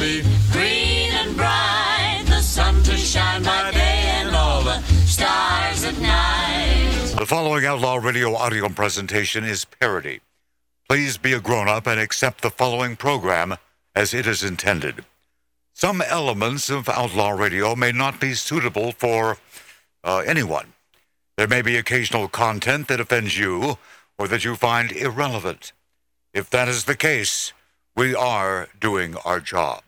be green and bright. The sun to shine by day and all the stars at night. The following Outlaw Radio audio presentation is parody. Please be a grown up and accept the following program as it is intended. Some elements of Outlaw Radio may not be suitable for uh, anyone. There may be occasional content that offends you or that you find irrelevant. If that is the case, we are doing our job.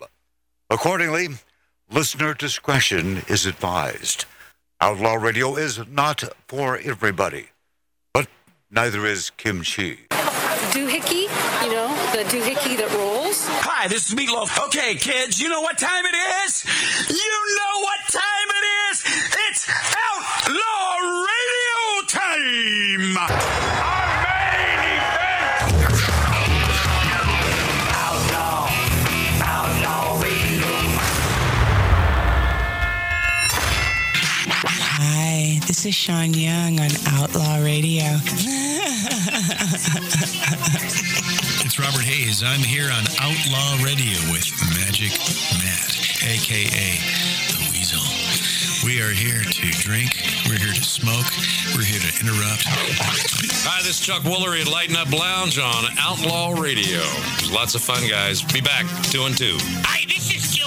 Accordingly, listener discretion is advised. Outlaw Radio is not for everybody, but neither is kimchi. doohickey, you know, the doohickey that rolls. Hi, this is Meatloaf. Okay, kids, you know what time it is? You know what time it is? It's Outlaw Radio time! This is Sean Young on Outlaw Radio. It's Robert Hays. I'm here on Outlaw Radio with Magic Matt, aka The Weasel. We are here to drink, we're here to smoke, we're here to interrupt. Hi, this is Chuck Woolery at Lighten Up Lounge on Outlaw Radio. There's lots of fun, guys. Be back, two and two. Hi, this is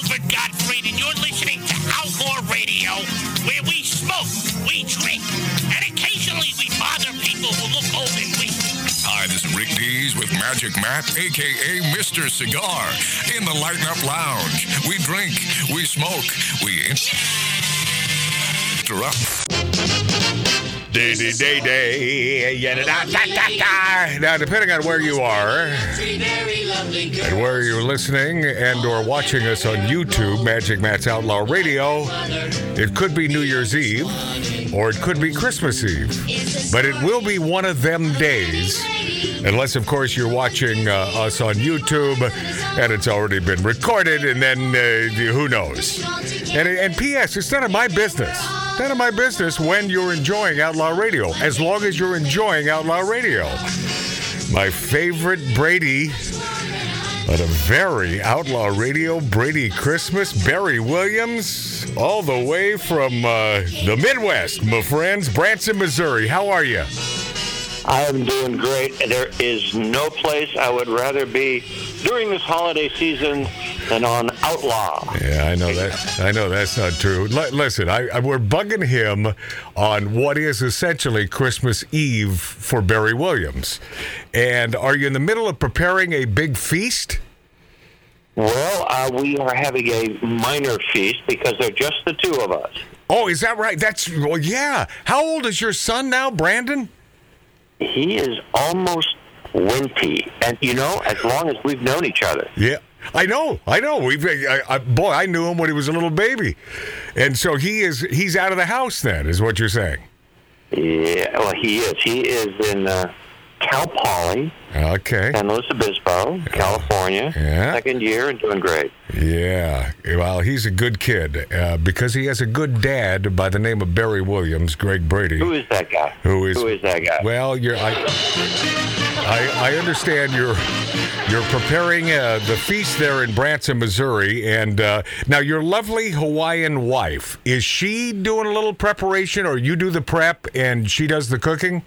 Magic Matt, aka Mr. Cigar, in the Lighten Up Lounge. We drink, we smoke, we interrupt. Day, day, day, day. Yeah, da, da, da, da. Now, depending on where you are and where you're listening and or watching us on YouTube, Magic Matt's Outlaw Radio, it could be New Year's Eve or it could be Christmas Eve. But it will be one of them days. Unless, of course, you're watching uh, us on YouTube and it's already been recorded, and then uh, who knows? And, and P.S., it's none of my business. None of my business when you're enjoying Outlaw Radio, as long as you're enjoying Outlaw Radio. My favorite Brady on a very Outlaw Radio Brady Christmas, Barry Williams, all the way from uh, the Midwest, my friends, Branson, Missouri. How are you? I am doing great. There is no place I would rather be during this holiday season than on Outlaw. Yeah, I know that. I know that's not true. L- listen, I, I, we're bugging him on what is essentially Christmas Eve for Barry Williams. And are you in the middle of preparing a big feast? Well, uh, we are having a minor feast because they're just the two of us. Oh, is that right? That's well, yeah. How old is your son now, Brandon? He is almost wimpy, and you know, as long as we've known each other. Yeah. I know, I know. We've, I, I, boy, I knew him when he was a little baby, and so he is. He's out of the house. Then is what you're saying. Yeah, well, he is. He is in uh, Cal Poly, Okay. San Luis Obispo, California. Yeah. Second year and doing great. Yeah. Well, he's a good kid uh, because he has a good dad by the name of Barry Williams, Greg Brady. Who is that guy? Who is? Who is that guy? Well, you're. I, I, I understand you're you're preparing uh, the feast there in Branson, Missouri, and uh, now your lovely Hawaiian wife is she doing a little preparation, or you do the prep and she does the cooking?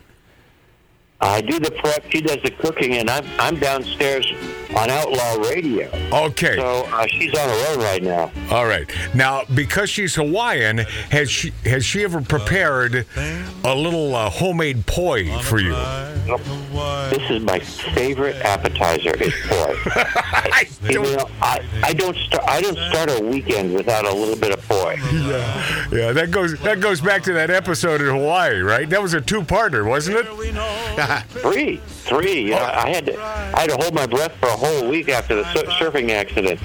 I do the prep. She does the cooking, and I'm I'm downstairs on Outlaw Radio. Okay. So uh, she's on her own right now. All right. Now, because she's Hawaiian, has she has she ever prepared a little uh, homemade poi for you? This is my favorite appetizer. Is poi. I, you know, I, I don't start I don't start a weekend without a little bit of poi. Yeah, yeah. That goes that goes back to that episode in Hawaii, right? That was a two-parter, wasn't it? Three, three. You know, I had to I had to hold my breath for a whole week after the sur- surfing accident.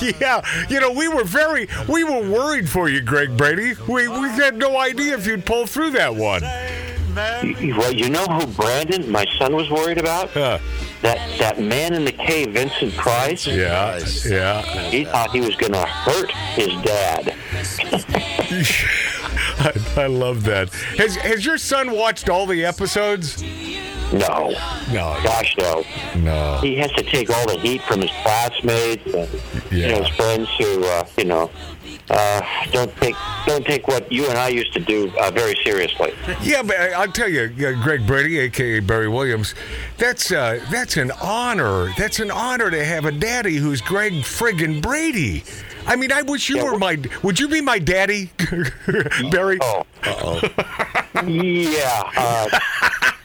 yeah, you know, we were very, we were worried for you, Greg Brady. We we had no idea if you'd pull through that one. You- Well, you know who Brandon, my son, was worried about? Huh. That that man in the cave, Vincent Price. Yeah, yeah. He thought he was going to hurt his dad. I, I love that. Has has your son watched all the episodes? No. No. Gosh, no. No. He has to take all the heat from his classmates and you know, his friends who, uh, you know, uh, don't take don't take what you and I used to do uh, very seriously. Yeah, but I- I'll tell you, uh, Greg Brady, aka Barry Williams, that's uh, that's an honor. That's an honor to have a daddy who's Greg friggin' Brady. I mean, I wish you were my. Would you be my daddy, Barry? Oh. yeah.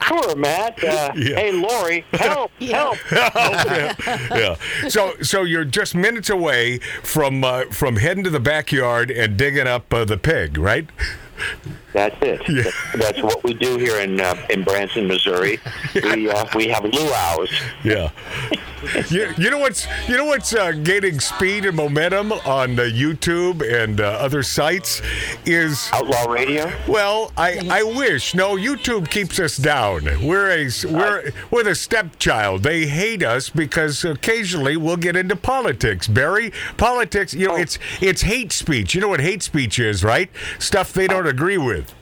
Sure, Matt. Uh, Hey, Lori, help, help. yeah. yeah. So, so you're just minutes away from uh, from heading to the backyard and digging up uh, the pig, right? That's it. That's, that's what we do here in uh, in Branson, Missouri. We uh, we have luau's. Yeah. you, you know what's you know what's uh, gaining speed and momentum on uh, YouTube and uh, other sites is Outlaw Radio. Well, I, I wish no YouTube keeps us down. We're a we're we're the stepchild. They hate us because occasionally we'll get into politics. Barry, politics. You know, it's it's hate speech. You know what hate speech is, right? Stuff they don't agree with.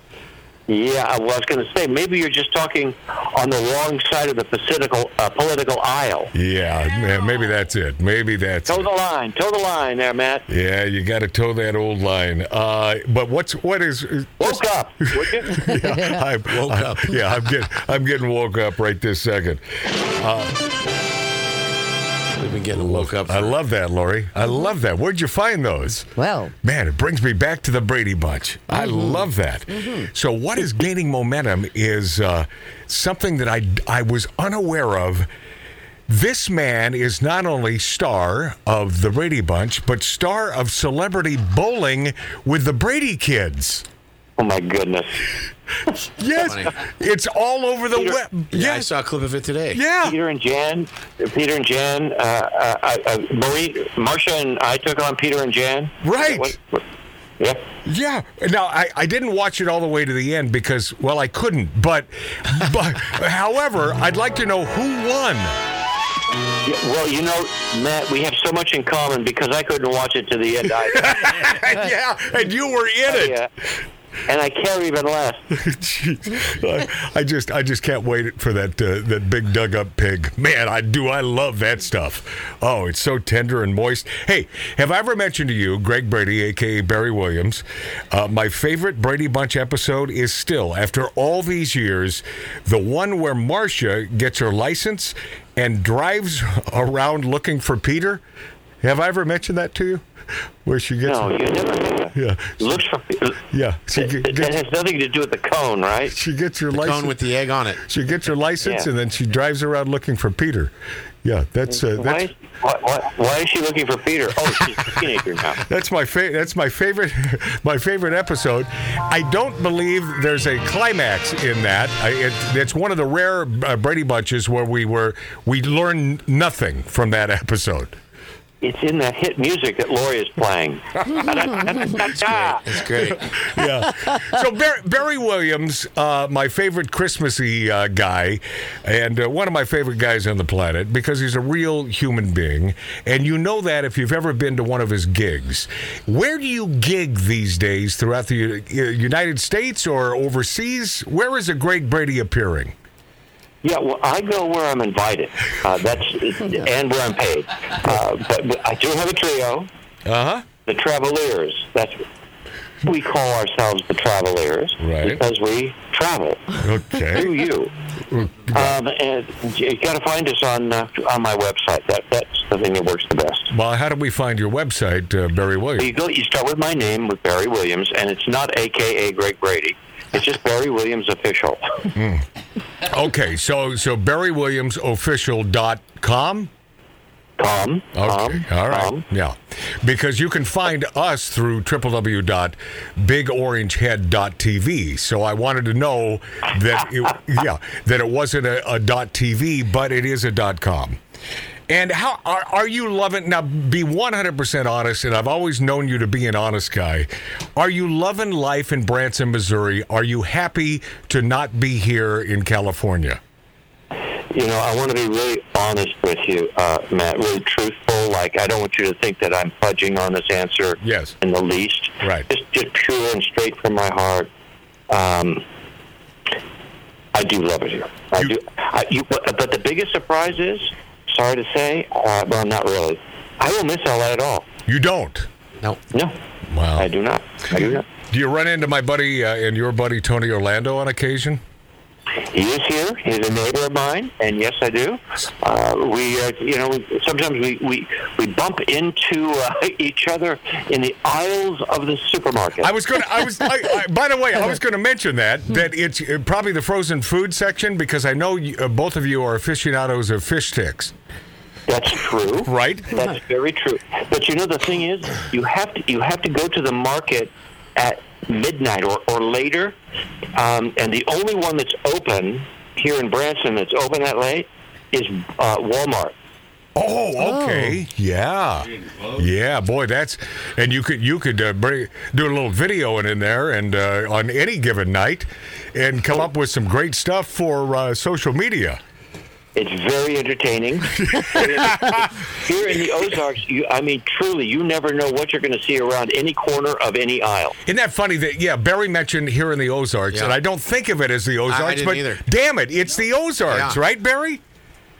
Yeah, well, I was going to say maybe you're just talking on the wrong side of the political uh, political aisle. Yeah, yeah, maybe that's it. Maybe that's Toe the line, toe the line, there, Matt. Yeah, you got to toe that old line. Uh, but what's what is? Woke up, yeah, I'm, woke up. Yeah, I'm getting I'm getting woke up right this second. Uh, We've been getting woke up. I love that, Lori. I love that. Where'd you find those? Well, man, it brings me back to the Brady Bunch. I love that. So, what is gaining momentum is uh, something that I I was unaware of. This man is not only star of the Brady Bunch, but star of Celebrity Bowling with the Brady Kids. Oh my goodness! Yes, it's all over the Peter- web. Yeah, I saw a clip of it today. Yeah. Peter and Jan, Peter and Jan, uh, uh, uh, uh, Marie, Marcia and I took on Peter and Jan. Right. What- what- yeah. Yeah. Now I, I didn't watch it all the way to the end because well I couldn't. But but however, I'd like to know who won. Yeah, Well, you know, Matt, we have so much in common because I couldn't watch it to the end either. yeah, and you were in it. Yeah. And I care even less. I, I just I just can't wait for that uh, that big dug up pig. Man, I do I love that stuff. Oh, it's so tender and moist. Hey, have I ever mentioned to you, Greg Brady, aka Barry Williams? Uh, my favorite Brady Bunch episode is still, after all these years, the one where Marcia gets her license and drives around looking for Peter. Have I ever mentioned that to you? Where she gets No, you never. Yeah Looks for. yeah she That, ge- that has nothing to do with the cone, right? she gets your The license cone with the egg on it. She gets her license Yeah. and then she drives around looking for Peter. Yeah, that's uh, Why, that's is- why, why, why is she looking for Peter? Oh, she's a teenager now. that's my fa- that's my favorite my favorite episode. I don't believe there's a climax in that. I, it, it's one of the rare uh, Brady bunches where we were we learn nothing from that episode. It's in that hit music that Lori is playing. It's great. yeah. So Barry, Barry Williams, uh, my favorite Christmassy uh, guy, and uh, one of my favorite guys on the planet because he's a real human being, and you know that if you've ever been to one of his gigs. Where do you gig these days throughout the uh, United States or overseas? Where is a Greg Brady appearing? Yeah, well, I go where I'm invited. Uh, that's and where I'm paid. Uh, but, but I do have a trio, Uh huh. the Traveliers. That's we call ourselves the Traveliers Right. because we travel Okay. through you. Um, and you got to find us on uh, on my website. That that's the thing that works the best. Well, how do we find your website, uh, Barry Williams? You go. You start with my name with Barry Williams, and it's not AKA Greg Brady. It's just Barry Williams official. Okay, so so BarryWilliamsOfficial.com. Com. Okay. All right. com. Yeah. Because you can find us through www.bigorangehead.tv. So I wanted to know that it, yeah, that it wasn't a, a .tv, but it is a .com. And how are, are you loving now be 100% honest and I've always known you to be an honest guy. Are you loving life in Branson, Missouri? Are you happy to not be here in California? You know, I want to be really honest with you, uh, Matt. Really truthful. Like, I don't want you to think that I'm fudging on this answer. Yes. In the least. Right. Just, just pure and straight from my heart. Um, I do love it here. I do. I, you, but, but the biggest surprise is, sorry to say, uh, well, not really. I don't miss LA at all. You don't? No. No. Wow. I do not. I do not. Do you run into my buddy uh, and your buddy Tony Orlando on occasion? He is here. He's a neighbor of mine, and yes, I do. Uh, we, uh, you know, sometimes we, we, we bump into uh, each other in the aisles of the supermarket. I was going to. I was. I, I, by the way, I was going to mention that that it's uh, probably the frozen food section because I know you, uh, both of you are aficionados of fish sticks. That's true. Right. That's very true. But you know the thing is, you have to you have to go to the market at midnight or, or later, um, and the only one that's open here in Branson that's open that late is uh, Walmart. Oh, okay. Yeah. Yeah, boy, that's and you could you could uh, bring, do a little video in there and uh, on any given night and come up with some great stuff for uh, social media. It's very entertaining. Here in the Ozarks, you, I mean, truly, you never know what you're going to see around any corner of any aisle. Isn't that funny that yeah, Barry mentioned here in the Ozarks, Yeah. and I don't think of it as the Ozarks, didn't but either. damn it, it's the Ozarks, Yeah. right, Barry?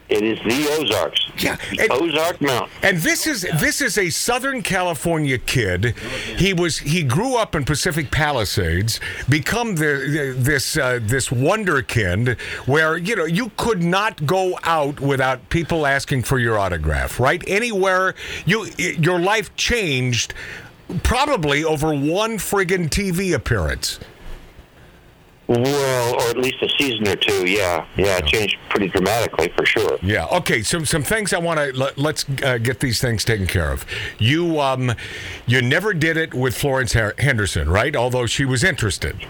It is the Ozarks. Yeah, the Ozark Mountain. And this is this is a Southern California kid. He was he grew up in Pacific Palisades, become the, the this uh, this wonderkind where you know you could not go out without people asking for your autograph. Right, anywhere you your life changed probably over one friggin' TV appearance. Well, or at least a season or two. Yeah, yeah, it changed pretty dramatically for sure. Yeah. Okay. So some things I want to let, let's uh, get these things taken care of. You um, you never did it with Florence Henderson, right? Although she was interested.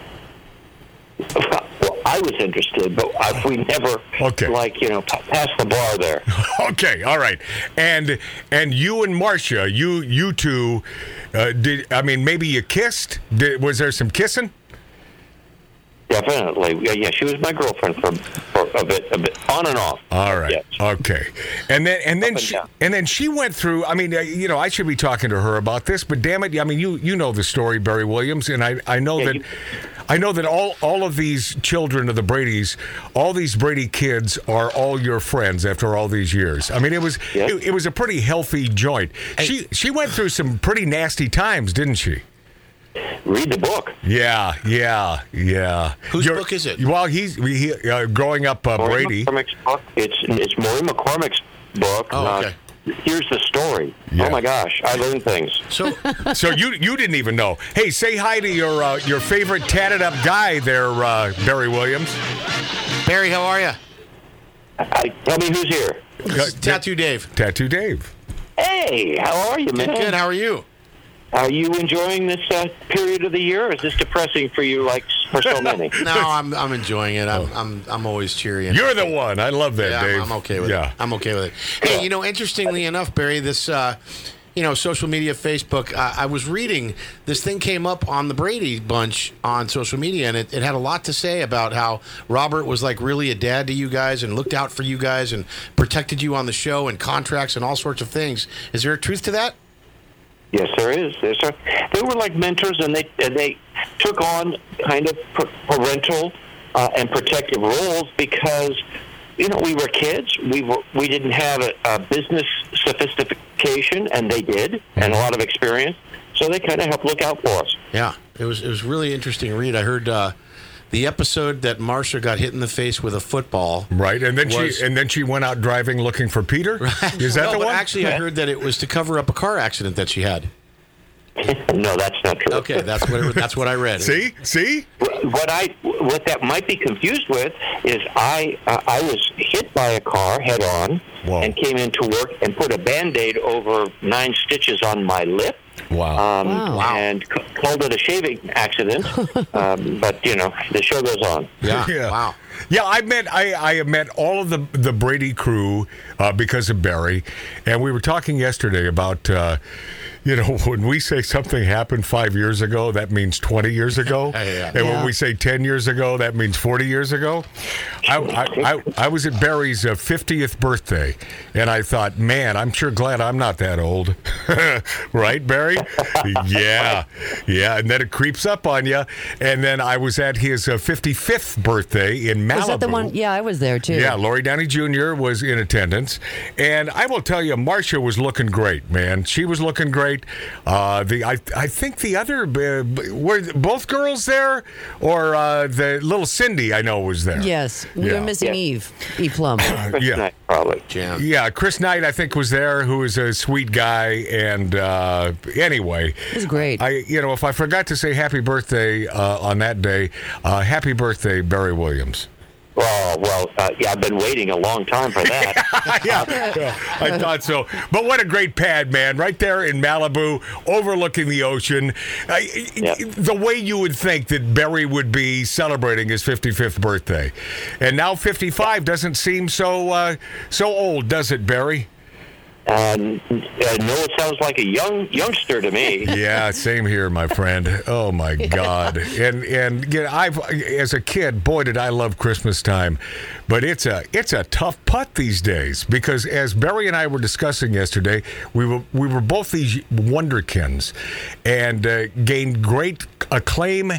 Well, I was interested, but I, we never, Okay. like you know, pa- passed the bar there. okay. All right. And and you and Marcia, you you two, uh, did I mean maybe you kissed? Did, was there some kissing? Definitely. Yeah, yeah, she was my girlfriend for, for a bit, a bit on and off. All right. Okay. And then and then and she, down. and then she went through. I mean, uh, you know, I should be talking to her about this, but damn it, I mean, you you know the story, Barry Williams, and I I know that. I know that all, all of these children of the Brady's, all these Brady kids are all your friends after all these years. I mean, it was it, it was a pretty healthy joint. She she went through some pretty nasty times, didn't she? Read the book. Yeah, yeah, yeah. Whose You're- book is it? Well, he's he, uh, growing up uh, Brady. McCormick's book. It's it's Maury McCormick's book. Oh, okay. Uh, here's the story. Yeah. Oh my gosh, I learned things. So So you you didn't even know. Hey, say hi to your uh, your favorite tatted up guy there, uh, Barry Williams. Barry, how are you? I, tell me who's here. This Tattoo Dave. Tattoo Dave. Hey, how are you, man? Good, good. How are you? Are you enjoying this uh, period of the year? Or is this depressing for you, like for so many? No, I'm I'm enjoying it. I'm I'm I'm always cheery. and- You're the one. I love that, yeah, I'm- Dave. I'm okay with yeah. it. I'm okay with it. Hey, you know, interestingly enough, Barry, this uh, you know, social media, Facebook. Uh, I was reading this thing came up on the Brady bunch on social media, and it, it had a lot to say about how Robert was like really a dad to you guys and looked out for you guys and protected you on the show and contracts and all sorts of things. Is there a truth to that? Yes, there is. There's a, they were like mentors, and they and they took on kind of pa- parental uh, and protective roles because you know we were kids. We were we didn't have a, a business sophistication, and they did, and a lot of experience. So they kind of helped look out for us. Yeah, it was it was really interesting read. I heard uh, the episode that Marcia got hit in the face with a football. Right, and then was- she and then she went out driving looking for Peter. Is that no, the but one? actually, I heard that it was to cover up a car accident that she had. no, that's not true. Okay, that's what it, that's what I read. See, see. What I what that might be confused with is I uh, I was hit by a car head on and came into work and put a band-aid over nine stitches on my lip. Wow. Um, Wow. And c- called it a shaving accident. um, but you know the show goes on. Yeah! Wow. Yeah, I met I, I have met all of the the Brady crew uh, because of Barry, and we were talking yesterday about uh, you know, when we say something happened five years ago, that means 20 years ago. Yeah. And when Yeah. we say 10 years ago, that means 40 years ago. I, I, I, I was at Barry's uh, 50th birthday, and I thought, man, I'm sure glad I'm not that old. right, Barry? yeah. Yeah. And then it creeps up on you. And then I was at his uh, 55th birthday in Malibu. Was that the one? Yeah, I was there too. Yeah, Lori Downey Jr. was in attendance, and I will tell you, Marcia was looking great, man. She was looking great. Uh, the I I think the other uh, were both girls there, or uh, the little Cindy I know was there. Yes, we Yeah. were missing Eve. Eve Plumb. yeah, probably. Yeah. Yeah, Chris Knight I think was there, who is a sweet guy, and uh, anyway, It was great. I you know if I forgot to say happy birthday uh, on that day, uh, happy birthday Barry Williams. Oh well, uh, yeah, I've been waiting a long time for that. yeah, yeah, I thought so. But what a great pad, man! Right there in Malibu, overlooking the ocean. I, The way you would think that Barry would be celebrating his 55th birthday, and now 55 doesn't seem so uh, so old, does it, Barry? Um, no, it sounds like a young youngster to me. yeah, same here, my friend. Oh my God! And and you know, I've as a kid, boy, did I love Christmas time, but it's a it's a tough putt these days because as Barry and I were discussing yesterday, we were we were both these wonderkins, and uh, gained great acclaim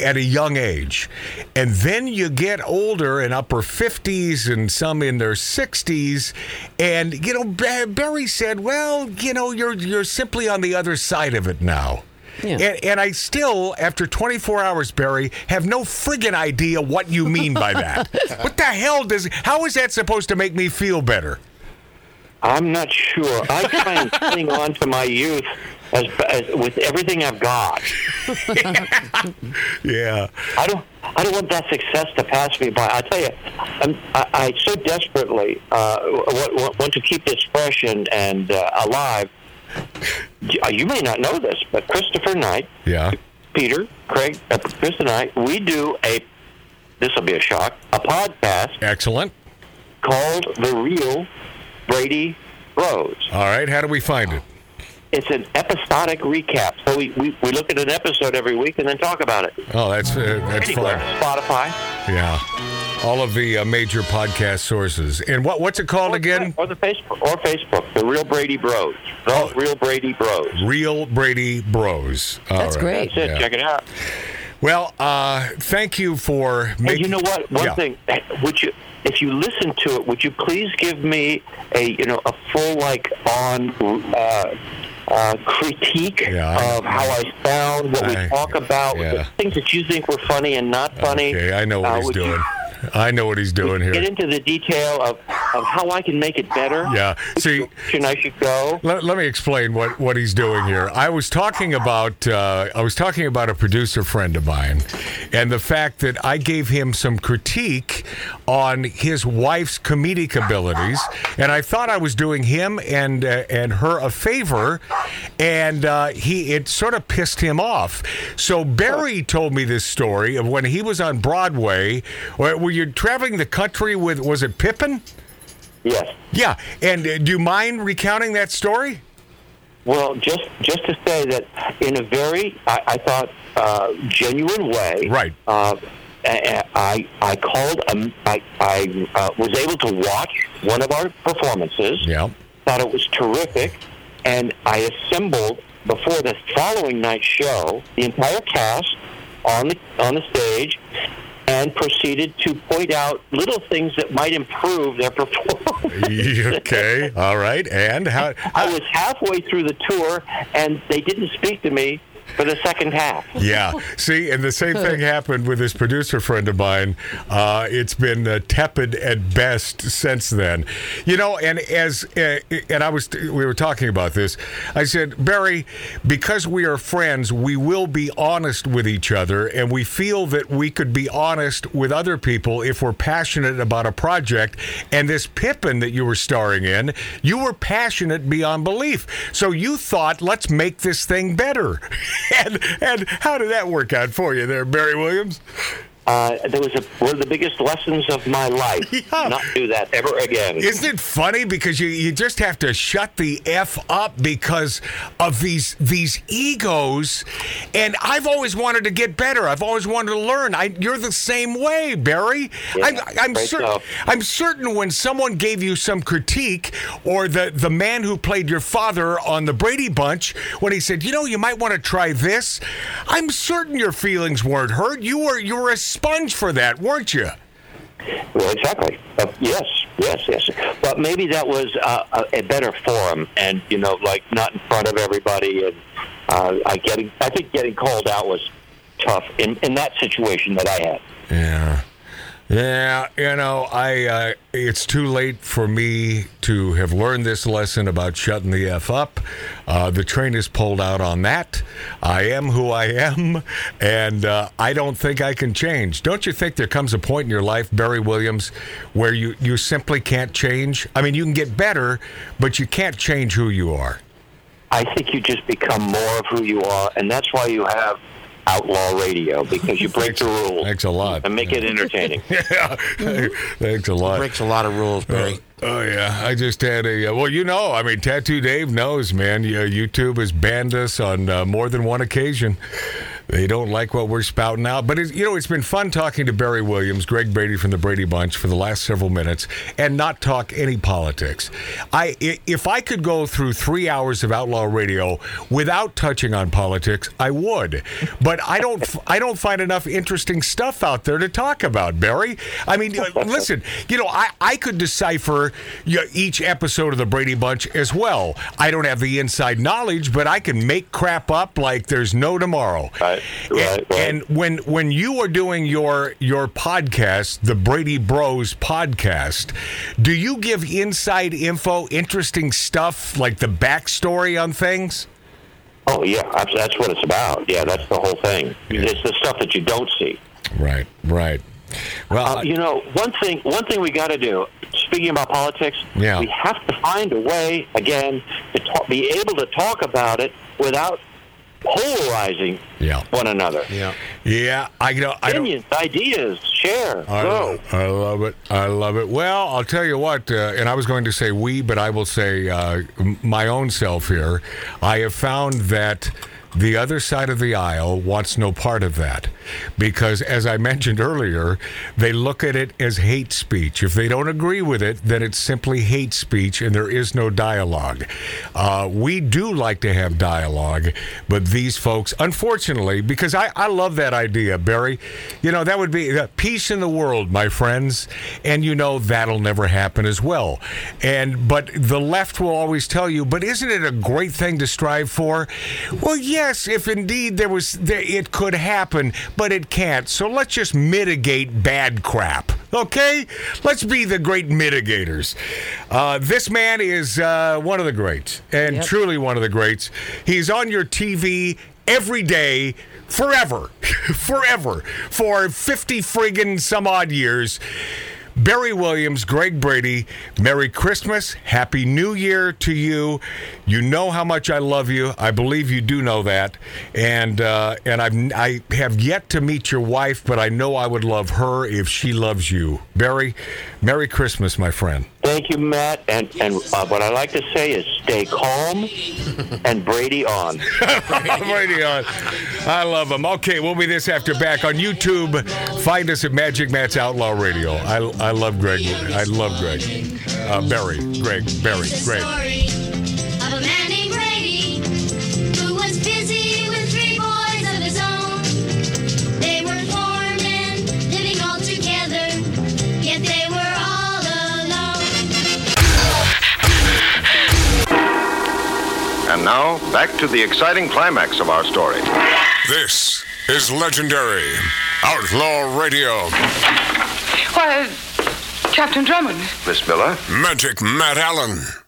at a young age. And then you get older in upper 50s and some in their 60s and you know Barry said, "Well, you know, you're you're simply on the other side of it now." Yeah. And, and I still, after 24 hours, Barry, have no friggin' idea what you mean by that. what the hell does? How is that supposed to make me feel better? I'm not sure. I try and cling on to my youth as, as with everything I've got. Yeah. I don't. I don't want that success to pass me by. I tell you, I'm, I, I so desperately uh, want, want- want to keep this fresh and, and uh, alive. You- You may not know this, but Christopher Knight, Yeah. Peter, Craig, uh, Chris, and I, we do a. This will be a shock. A podcast Excellent. called The Real Brady Bros. All right. How do we find it? It's an episodic recap. So we, we, we look at an episode every week and then talk about it. Oh, that's uh, that's Anywhere, fun. Spotify. Yeah. All of the uh, major podcast sources. And what what's it called again? Or the Facebook or Facebook, the Real Brady Bros. The Oh. Real Brady Bros. Real Brady Bros. All That's right. great. That's it. Yeah. Check it out. Well, uh, thank you for Hey, making. you know what? One Yeah. thing, would you, if you listen to it, would you please give me a, you know, a full like on uh, uh, critique Yeah, I- of how I sound, what I- we talk about, yeah. the things that you think were funny and not funny. Okay, I know what Uh, he's would you doing. I know what he's doing here. Get into the detail of, of how I can make it better. Yeah. See, I should go. let, let me explain what, what he's doing here. I was talking about uh, I was talking about a producer friend of mine, and the fact that I gave him some critique on his wife's comedic abilities, and I thought I was doing him and uh, and her a favor, and uh, he it sort of pissed him off. So Barry told me this story of when he was on Broadway. Were you traveling the country with was it Pippin? Yes. Yeah, and uh, do you mind recounting that story? Well, just just to say that in a very, I, I thought, uh, genuine way. Right. Uh, I I called. Um, I I uh, was able to watch one of our performances. Yeah. Thought it was terrific, and I assembled before the following night's show the entire cast on the on the stage. And proceeded to point out little things that might improve their performance. okay. All right. And how? I was halfway through the tour, and they didn't speak to me for the second half. Yeah. See, and the same thing happened with this producer friend of mine. Uh, it's been uh, tepid at best since then. You know, and as uh, and I was we were talking about this. I said, Barry, because we are friends, we will be honest with each other, and we feel that we could be honest with other people if we're passionate about a project. And this Pippin that you were starring in, you were passionate beyond belief. So you thought, let's make this thing better. and and how did that work out for you there, Barry Williams? Uh, that was a, one of the biggest lessons of my life. Not do that ever again. Isn't it funny because you, you just have to shut the f up because of these these egos, and I've always wanted to get better. I've always wanted to learn. I, you're the same way, Barry. I'm, I'm great certain. I'm certain when someone gave you some critique, or the the man who played your father on the Brady Bunch, when he said, you know, you might want to try this. I'm certain your feelings weren't hurt. You were you were a sponge for that, weren't you? Well, exactly. Uh, yes, yes, yes. But maybe that was uh, a, a better forum, and you know, like not in front of everybody. And uh, I getting, I think getting called out was tough in in that situation that I had. Yeah. Yeah, you know, I uh, it's too late for me to have learned this lesson about shutting the f up. Uh, the train is pulled out on that. I am who I am, and uh, I don't think I can change. Don't you think there comes a point in your life, Barry Williams, where you you simply can't change? I mean, you can get better, but you can't change who you are. I think you just become more of who you are, and that's why you have outlaw radio because you break the rules. Thanks a lot. and make it entertaining. yeah, mm-hmm. thanks a lot. Breaks a lot of rules, Barry. Uh, Oh yeah, I just had a uh, well, you know, I mean, Tattoo Dave knows, man. Yeah, YouTube has banned us on uh, more than one occasion. They don't like what we're spouting out, but you know, it's been fun talking to Barry Williams, Greg Brady from the Brady Bunch for the last several minutes, and not talk any politics. I, if I could go through three hours of outlaw radio without touching on politics, I would. But I don't, I don't find enough interesting stuff out there to talk about, Barry. I mean, uh, listen, you know, I, I could decipher each episode of the Brady Bunch as well. I don't have the inside knowledge, but I can make crap up like there's no tomorrow. Right, and, and when when you are doing your your podcast, the Brady Bros podcast, do you give inside info, interesting stuff like the backstory on things? Oh yeah, that's, that's what it's about. Yeah, that's the whole thing. It's the stuff that you don't see. Right, right. Well, Uh, you know, one thing one thing we got to do. Speaking about politics, Yeah. we have to find a way again to talk, be able to talk about it without polarizing Yeah. one another. Yeah. Yeah, I know. I don't. Ideas, share, I, grow. I love it. I love it. Well, I'll tell you what, uh, and I was going to say we, but I will say uh, my own self here. I have found that the other side of the aisle wants no part of that because, as I mentioned earlier, they look at it as hate speech. If they don't agree with it, then it's simply hate speech and there is no dialogue. Uh, we do like to have dialogue, but these folks, unfortunately, because I, I love that idea, Barry, you know, that would be uh, peace in the world, my friends. And you know, that'll never happen as well. And, but the left will always tell you, but isn't it a great thing to strive for? Well, yes, if indeed there was, there, it could happen, but it can't. So let's just mitigate bad crap. Okay? Let's be the great mitigators. Uh, this man is uh, one of the greats, and truly one of the greats. He's on your TV every day, forever, forever, for 50 friggin' some odd years. Barry Williams, Greg Brady, Merry Christmas, Happy New Year to you. You know how much I love you. I believe you do know that, and uh, and I've I have yet to meet your wife, but I know I would love her if she loves you. Barry, Merry Christmas, my friend. Thank you, Matt. And and uh, what I like to say is stay calm and Brady on. Brady on. I love him. Okay, we'll be this after back on YouTube. Find us at Magic Matt's Outlaw Radio. I, I love Greg. I love Greg. Uh, Barry, Greg, Barry, Greg. Now, back to the exciting climax of our story. This is legendary Outlaw Radio. Why, Captain Drummond. Miss Miller? Magic Matt Allen.